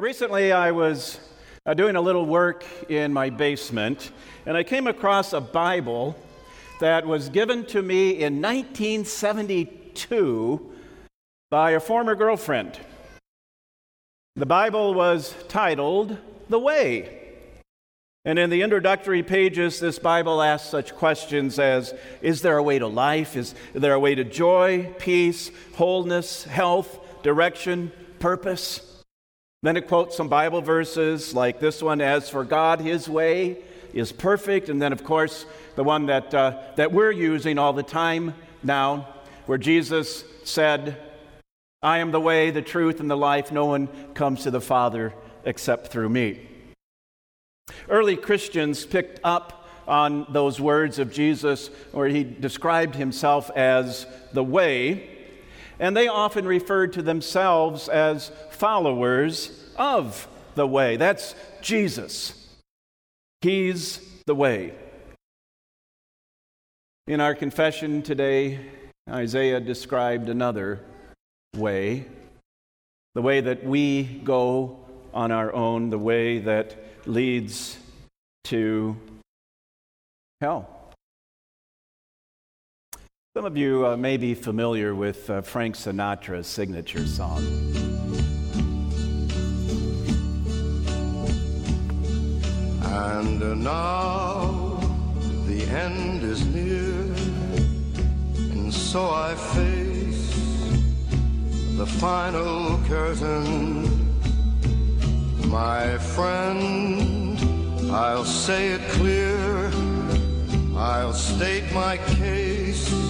Recently, I was uh, doing a little work in my basement, and I came across a Bible that was given to me in 1972 by a former girlfriend. The Bible was titled The Way. And in the introductory pages, this Bible asks such questions as Is there a way to life? Is there a way to joy, peace, wholeness, health, direction, purpose? Then it quotes some Bible verses like this one As for God, his way is perfect. And then, of course, the one that, uh, that we're using all the time now, where Jesus said, I am the way, the truth, and the life. No one comes to the Father except through me. Early Christians picked up on those words of Jesus where he described himself as the way and they often referred to themselves as followers of the way. That's Jesus. He's the way. In our confession today, Isaiah described another way, the way that we go on our own, the way that leads to hell. Some of you uh, may be familiar with uh, Frank Sinatra's signature song. And now the end is near, and so I face the final curtain. My friend, I'll say it clear, I'll state my case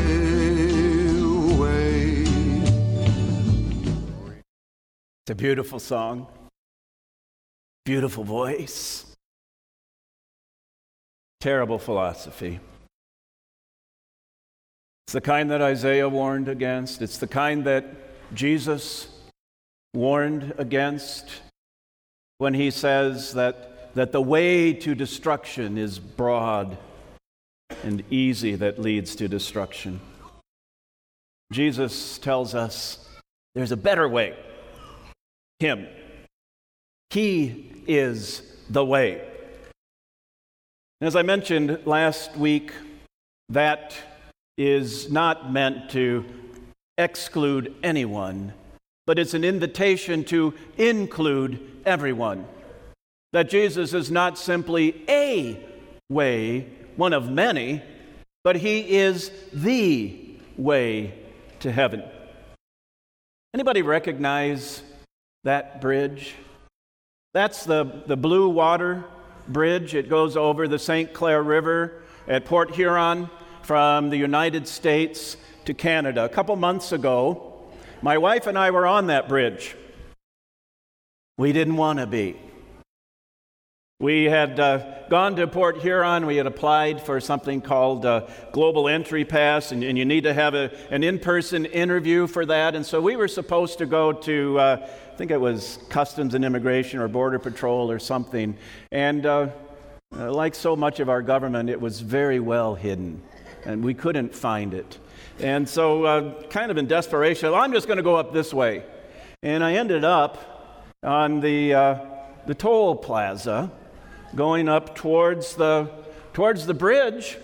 It's a beautiful song, beautiful voice, terrible philosophy. It's the kind that Isaiah warned against, it's the kind that Jesus warned against when he says that, that the way to destruction is broad and easy that leads to destruction. Jesus tells us there's a better way. Him. He is the way. As I mentioned last week, that is not meant to exclude anyone, but it's an invitation to include everyone. That Jesus is not simply a way, one of many, but he is the way to heaven. Anybody recognize that bridge. That's the, the Blue Water Bridge. It goes over the St. Clair River at Port Huron from the United States to Canada. A couple months ago, my wife and I were on that bridge. We didn't want to be. We had uh, gone to Port Huron. We had applied for something called uh, Global Entry Pass, and, and, you need to have a, an in person interview for that. And so we were supposed to go to, uh, think it was Customs and Immigration or Border Patrol or something. And uh, uh, like so much of our government, it was very well hidden, and we couldn't find it. And so, uh, kind of in desperation, well, I'm just going to go up this way. And I ended up on the, the toll plaza going up towards the, towards the bridge.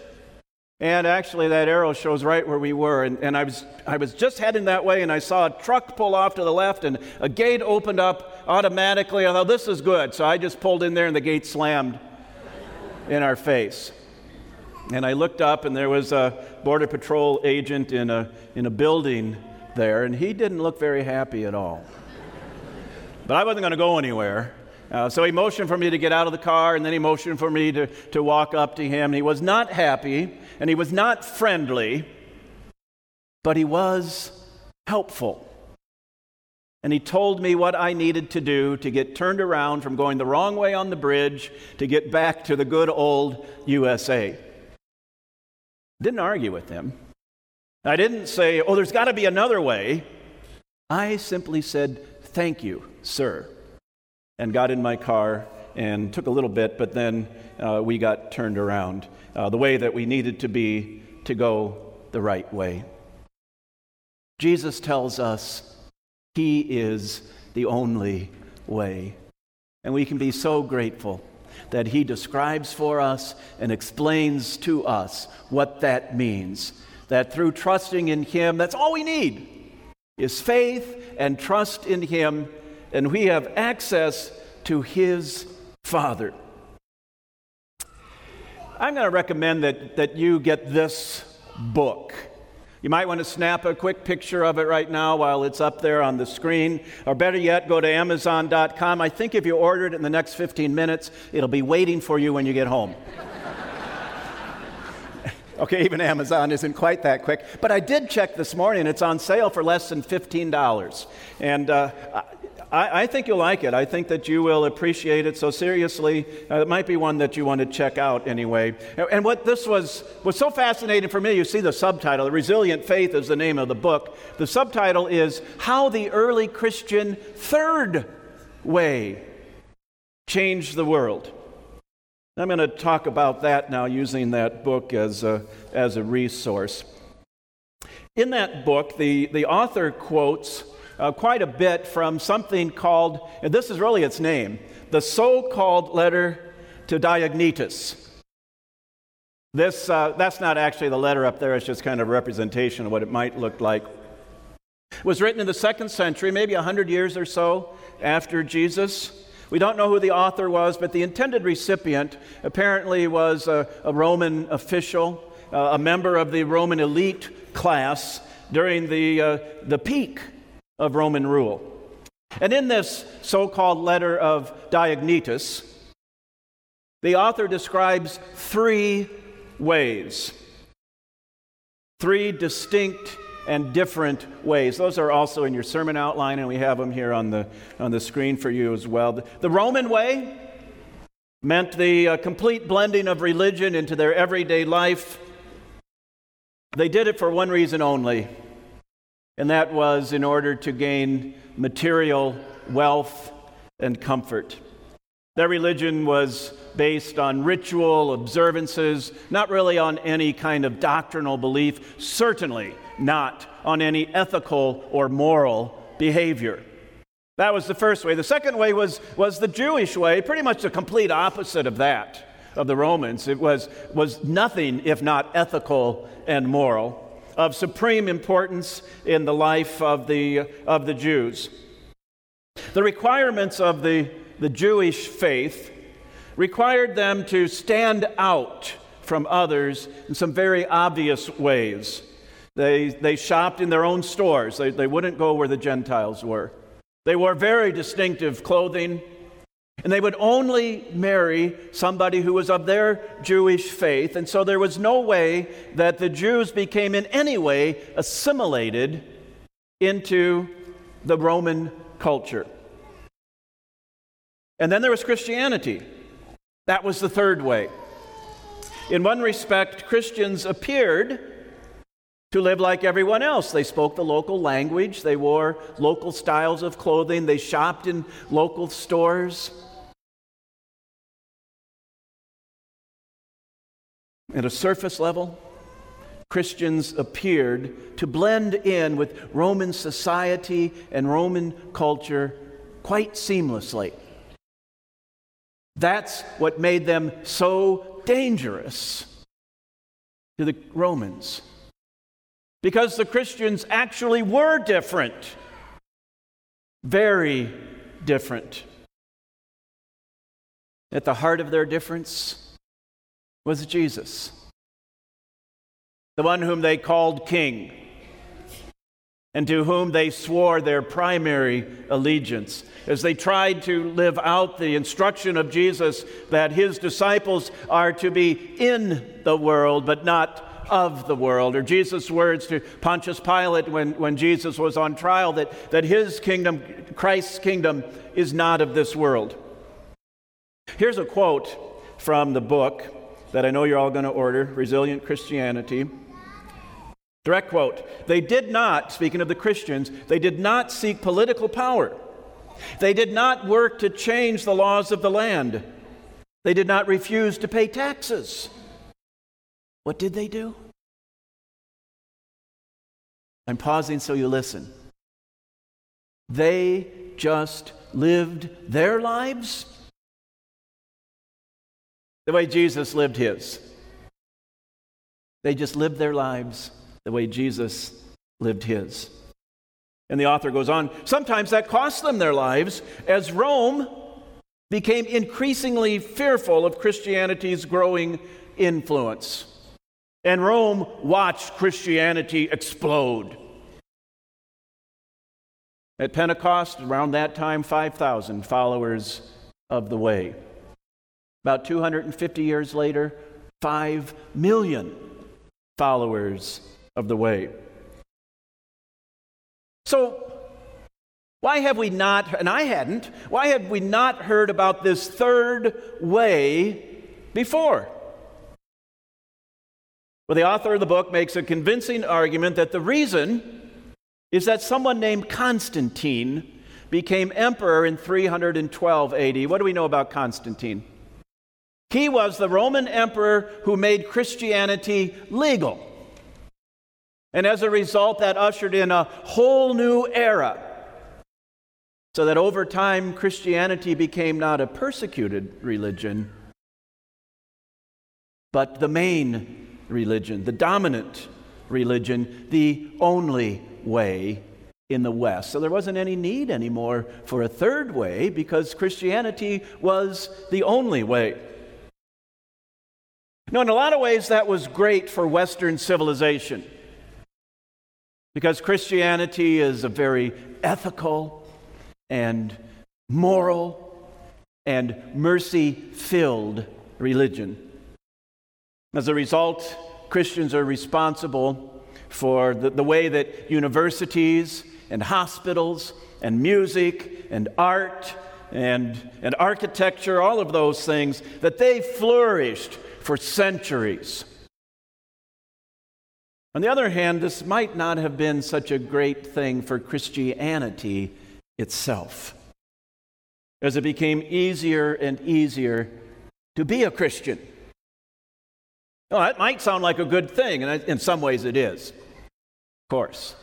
And actually, that arrow shows right where we were. And, and I, was, I was just heading that way, and I saw a truck pull off to the left, and a gate opened up automatically. I thought, this is good. So I just pulled in there, and the gate slammed in our face. And I looked up, and there was a Border Patrol agent in a, in a building there, and he didn't look very happy at all. But I wasn't going to go anywhere. Uh, so he motioned for me to get out of the car, and then he motioned for me to, to walk up to him. He was not happy, and he was not friendly, but he was helpful. And he told me what I needed to do to get turned around from going the wrong way on the bridge to get back to the good old USA. Didn't argue with him. I didn't say, oh, there's got to be another way. I simply said, thank you, sir, and got in my car and took a little bit, but then uh, we got turned around uh, the way that we needed to be to go the right way. Jesus tells us he is the only way. And we can be so grateful that He describes for us and explains to us what that means. That through trusting in Him, that's all we need is faith and trust in Him, and we have access to His Father. I'm going to recommend that, that you get this book. You might want to snap a quick picture of it right now while it's up there on the screen. Or better yet, go to Amazon.com. I think if you order it in the next 15 minutes, it'll be waiting for you when you get home. okay, even Amazon isn't quite that quick. But I did check this morning. It's on sale for less than $15. And uh, I, I, think you'll like it. I think that you will appreciate it so seriously. Uh, it might be one that you want to check out anyway. And what this was was so fascinating for me. You see the subtitle. Resilient Faith is the name of the book. The subtitle is How the Early Christian Third Way Changed the World. I'm going to talk about that now using that book as a, as a resource. In that book, the, the author quotes uh, quite a bit from something called, and this is really its name, the so called letter to Diognetus. This, uh, that's not actually the letter up there, it's just kind of a representation of what it might look like. It was written in the second century, maybe 100 years or so after Jesus. We don't know who the author was, but the intended recipient apparently was a, a Roman official, uh, a member of the Roman elite class during the, uh, the peak of Roman rule. And in this so called letter of Diognetus, the author describes three ways, three distinct and different ways. Those are also in your sermon outline, and we have them here on the, on the screen for you as well. The, Roman way meant the uh, complete blending of religion into their everyday life. They did it for one reason only and that was in order to gain material wealth and comfort. Their religion was based on ritual observances, not really on any kind of doctrinal belief, certainly not on any ethical or moral behavior. That was the first way. The second way was, was the Jewish way, pretty much the complete opposite of that, of the Romans. It was, was nothing if not ethical and moral of supreme importance in the life of the, of the Jews. The requirements of the, the Jewish faith required them to stand out from others in some very obvious ways. They, they shopped in their own stores, they, they wouldn't go where the Gentiles were. They wore very distinctive clothing. And they would only marry somebody who was of their Jewish faith. And so there was no way that the Jews became in any way assimilated into the Roman culture. And then there was Christianity. That was the third way. In one respect, Christians appeared to live like everyone else. They spoke the local language, they wore local styles of clothing, they shopped in local stores. At a surface level, Christians appeared to blend in with Roman society and Roman culture quite seamlessly. That's what made them so dangerous to the Romans. Because the Christians actually were different, very different. At the heart of their difference, was Jesus, the one whom they called king, and to whom they swore their primary allegiance. As they tried to live out the instruction of Jesus that his disciples are to be in the world, but not of the world. Or Jesus' words to Pontius Pilate when, when Jesus was on trial that, that his kingdom, Christ's kingdom, is not of this world. Here's a quote from the book that I know you're all going to order Resilient Christianity. Direct quote They did not, speaking of the Christians, they did not seek political power. They did not work to change the laws of the land. They did not refuse to pay taxes. What did they do? I'm pausing so you listen. They just lived their lives the way Jesus lived his. They just lived their lives the way Jesus lived his. And the author goes on sometimes that cost them their lives as Rome became increasingly fearful of Christianity's growing influence. And Rome watched Christianity explode. At Pentecost, around that time, 5,000 followers of the way. About 250 years later, 5 million followers of the way. So, why have we not, and I hadn't, why have we not heard about this third way before? Well, the author of the book makes a convincing argument that the reason is that someone named Constantine became emperor in 312 AD. What do we know about Constantine? He was the Roman emperor who made Christianity legal. And as a result, that ushered in a whole new era. So that over time, Christianity became not a persecuted religion, but the main religion, the dominant religion, the only way in the West. So there wasn't any need anymore for a third way because Christianity was the only way. Now, in a lot of ways, that was great for Western civilization because Christianity is a very ethical and moral and mercy filled religion. As a result, Christians are responsible for the, the, way that universities and hospitals and music and art and, and architecture, all of those things, that they flourished for centuries. On the other hand, this might not have been such a great thing for Christianity itself, as it became easier and easier to be a Christian. Well, that might sound like a good thing, and in some ways it is, of course.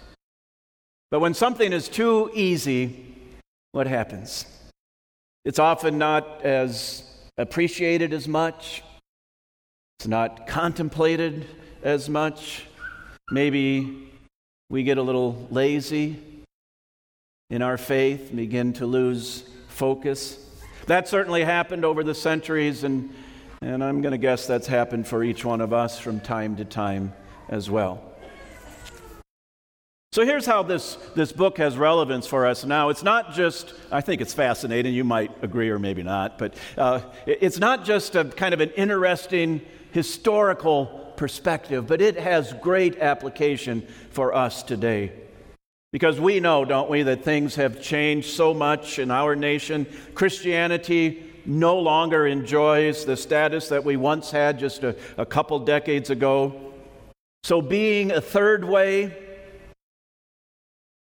But when something is too easy, what happens? It's often not as appreciated as much. It's not contemplated as much. Maybe we get a little lazy in our faith begin to lose focus. That certainly happened over the centuries, and, and I'm going to guess that's happened for each one of us from time to time as well. So here's how this, this book has relevance for us now. It's not just, I think it's fascinating, you might agree or maybe not, but uh, it's not just a kind of an interesting historical perspective, but it has great application for us today. Because we know, don't we, that things have changed so much in our nation. Christianity no longer enjoys the status that we once had just a, a couple decades ago. So, being a third way,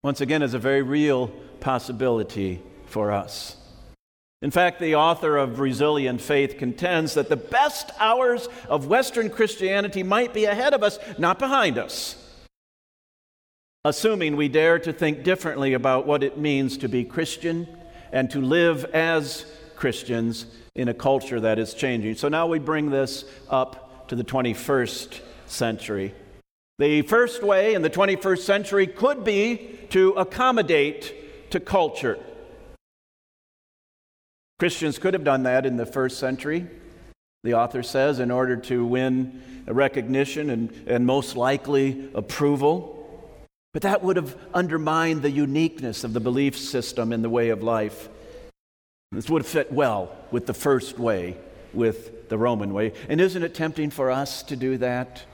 once again, is a very real possibility for us. In fact, the author of Resilient Faith contends that the best hours of Western Christianity might be ahead of us, not behind us, assuming we dare to think differently about what it means to be Christian and to live as Christians in a culture that is changing. So now we bring this up to the 21st century. The first way in the 21st century could be to accommodate to culture. Christians could have done that in the first century, the author says, in order to win recognition and, and most likely approval. But that would have undermined the uniqueness of the belief system in the way of life. This would have fit well with the first way, with the Roman way. And isn't it tempting for us to do that?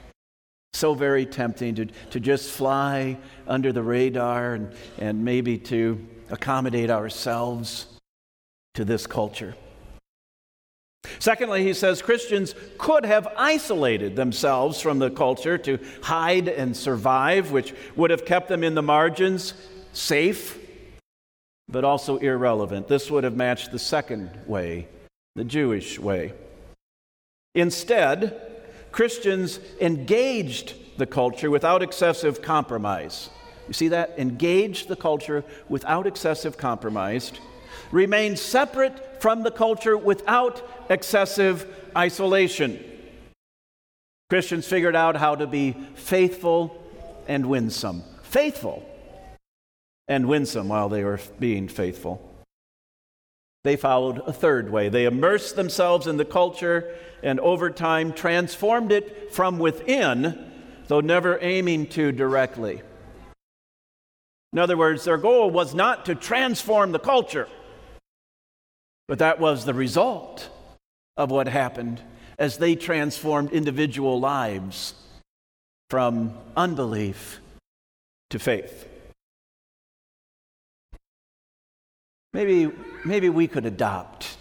So very tempting to, to just fly under the radar and, and maybe to accommodate ourselves to this culture. Secondly, he says Christians could have isolated themselves from the culture to hide and survive, which would have kept them in the margins, safe, but also irrelevant. This would have matched the second way, the Jewish way. Instead, Christians engaged the culture without excessive compromise. You see that? Engaged the culture without excessive compromise remain separate from the culture without excessive isolation. Christians figured out how to be faithful and winsome. Faithful and winsome while they were being faithful. They followed a third way. They immersed themselves in the culture and over time transformed it from within, though never aiming to directly. In other words, their goal was not to transform the culture but that was the result of what happened as they transformed individual lives from unbelief to faith. Maybe, maybe we could adopt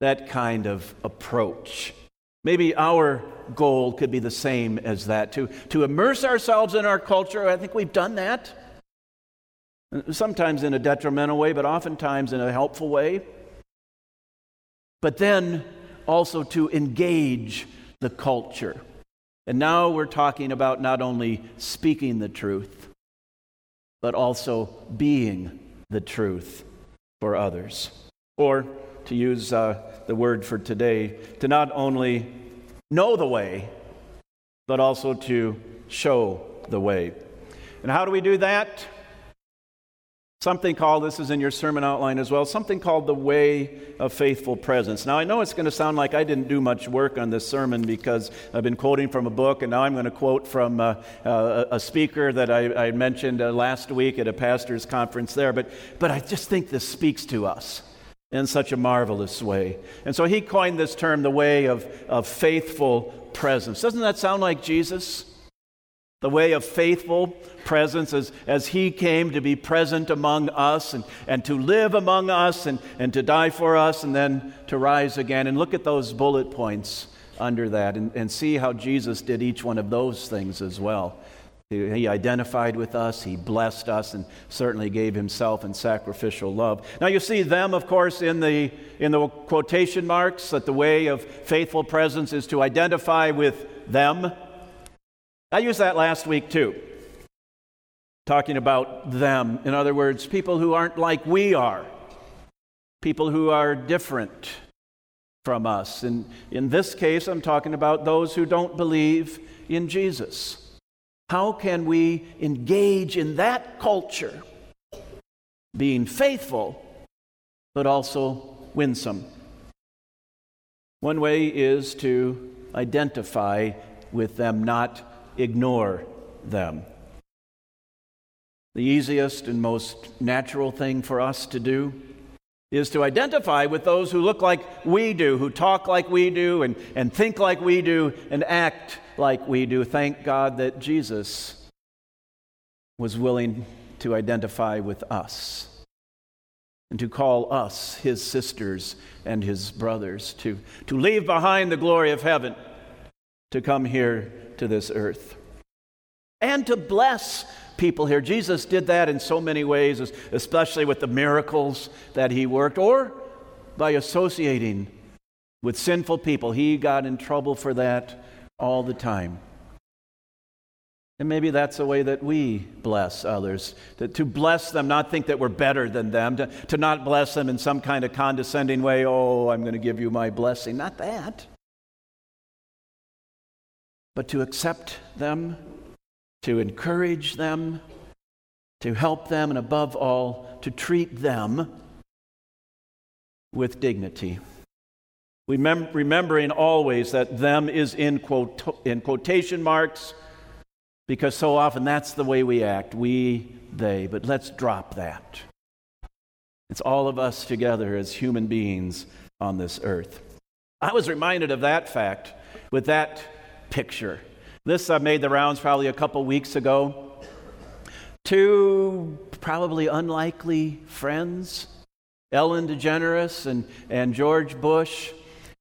that kind of approach. Maybe our goal could be the same as that to, to immerse ourselves in our culture. I think we've done that. Sometimes in a detrimental way, but oftentimes in a helpful way but then also to engage the culture. And now we're talking about not only speaking the truth, but also being the truth for others. Or, to use uh, the word for today, to not only know the way, but also to show the way. And how do we do that? Something called, this is in your sermon outline as well, something called the way of faithful presence. Now, I know it's going to sound like I didn't do much work on this sermon because I've been quoting from a book, and now I'm going to quote from uh, uh, a speaker that I, I mentioned uh, last week at a pastor's conference there. But, but I just think this speaks to us in such a marvelous way. And so he coined this term, the way of, of faithful presence. Doesn't that sound like Jesus? The way of faithful presence as, as he came to be present among us and, and to live among us and, and to die for us and then to rise again. And look at those bullet points under that and, and see how Jesus did each one of those things as well. He identified with us, he blessed us, and certainly gave himself in sacrificial love. Now, you see them, of course, in the, in the quotation marks that the way of faithful presence is to identify with them I used that last week too, talking about them. In other words, people who aren't like we are, people who are different from us. And in this case, I'm talking about those who don't believe in Jesus. How can we engage in that culture, being faithful, but also winsome? One way is to identify with them, not ignore them. The easiest and most natural thing for us to do is to identify with those who look like we do, who talk like we do, and, and think like we do, and act like we do. Thank God that Jesus was willing to identify with us and to call us his sisters and his brothers, to, to leave behind the glory of heaven, to come here to this earth and to bless people here. Jesus did that in so many ways, especially with the miracles that he worked, or by associating with sinful people. He got in trouble for that all the time. And maybe that's the way that we bless others. That to bless them, not think that we're better than them, to, to not bless them in some kind of condescending way, oh, I'm going to give you my blessing. Not that but to accept them, to encourage them, to help them, and above all, to treat them with dignity. Remem- remembering always that them is in, quote- in quotation marks because so often that's the way we act we, they. But let's drop that. It's all of us together as human beings on this earth. I was reminded of that fact with that picture. This uh, made the rounds probably a couple weeks ago. Two probably unlikely friends, Ellen DeGeneres and, and George Bush.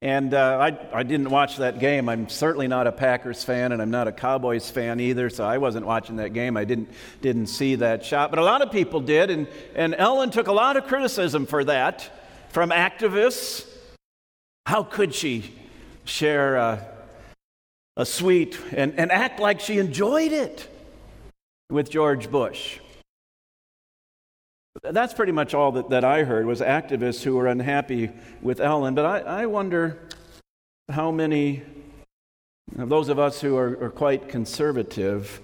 And uh, I, I didn't watch that game. I'm certainly not a Packers fan, and I'm not a Cowboys fan either, so I wasn't watching that game. I didn't, didn't see that shot. But a lot of people did, and, and Ellen took a lot of criticism for that from activists. How could she share uh, a suite and, and act like she enjoyed it with George Bush. That's pretty much all that, that I heard was activists who were unhappy with Ellen. But I, I wonder how many of those of us who are, are quite conservative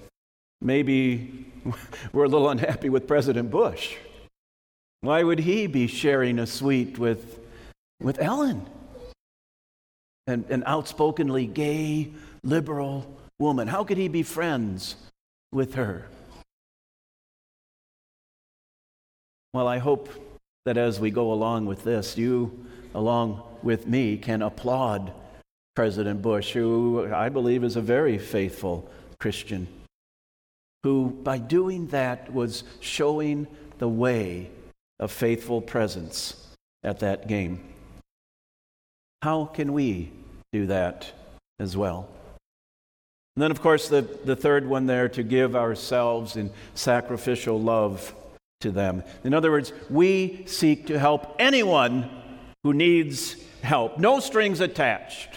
maybe we're a little unhappy with President Bush. Why would he be sharing a suite with, with Ellen? An, an outspokenly gay liberal woman. How could he be friends with her? Well, I hope that as we go along with this, you, along with me, can applaud President Bush, who I believe is a very faithful Christian, who by doing that was showing the way of faithful presence at that game. How can we do that as well? And then, of course, the, the third one there to give ourselves in sacrificial love to them. In other words, we seek to help anyone who needs help, no strings attached.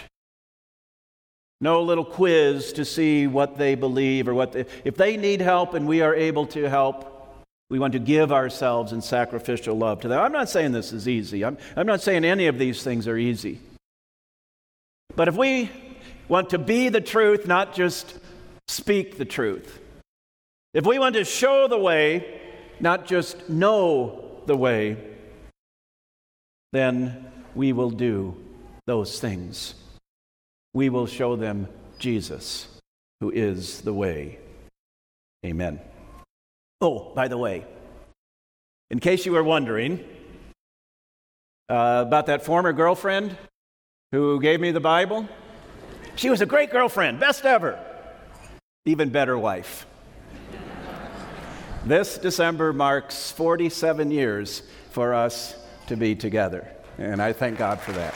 No little quiz to see what they believe or what they, if they need help and we are able to help, we want to give ourselves in sacrificial love to them. I'm not saying this is easy. I'm, I'm not saying any of these things are easy. But if we want to be the truth, not just speak the truth. If we want to show the way, not just know the way, then we will do those things. We will show them Jesus, who is the way. Amen. Oh, by the way, in case you were wondering uh, about that former girlfriend who gave me the Bible, she was a great girlfriend, best ever. Even better wife. this December marks 47 years for us to be together, and I thank God for that.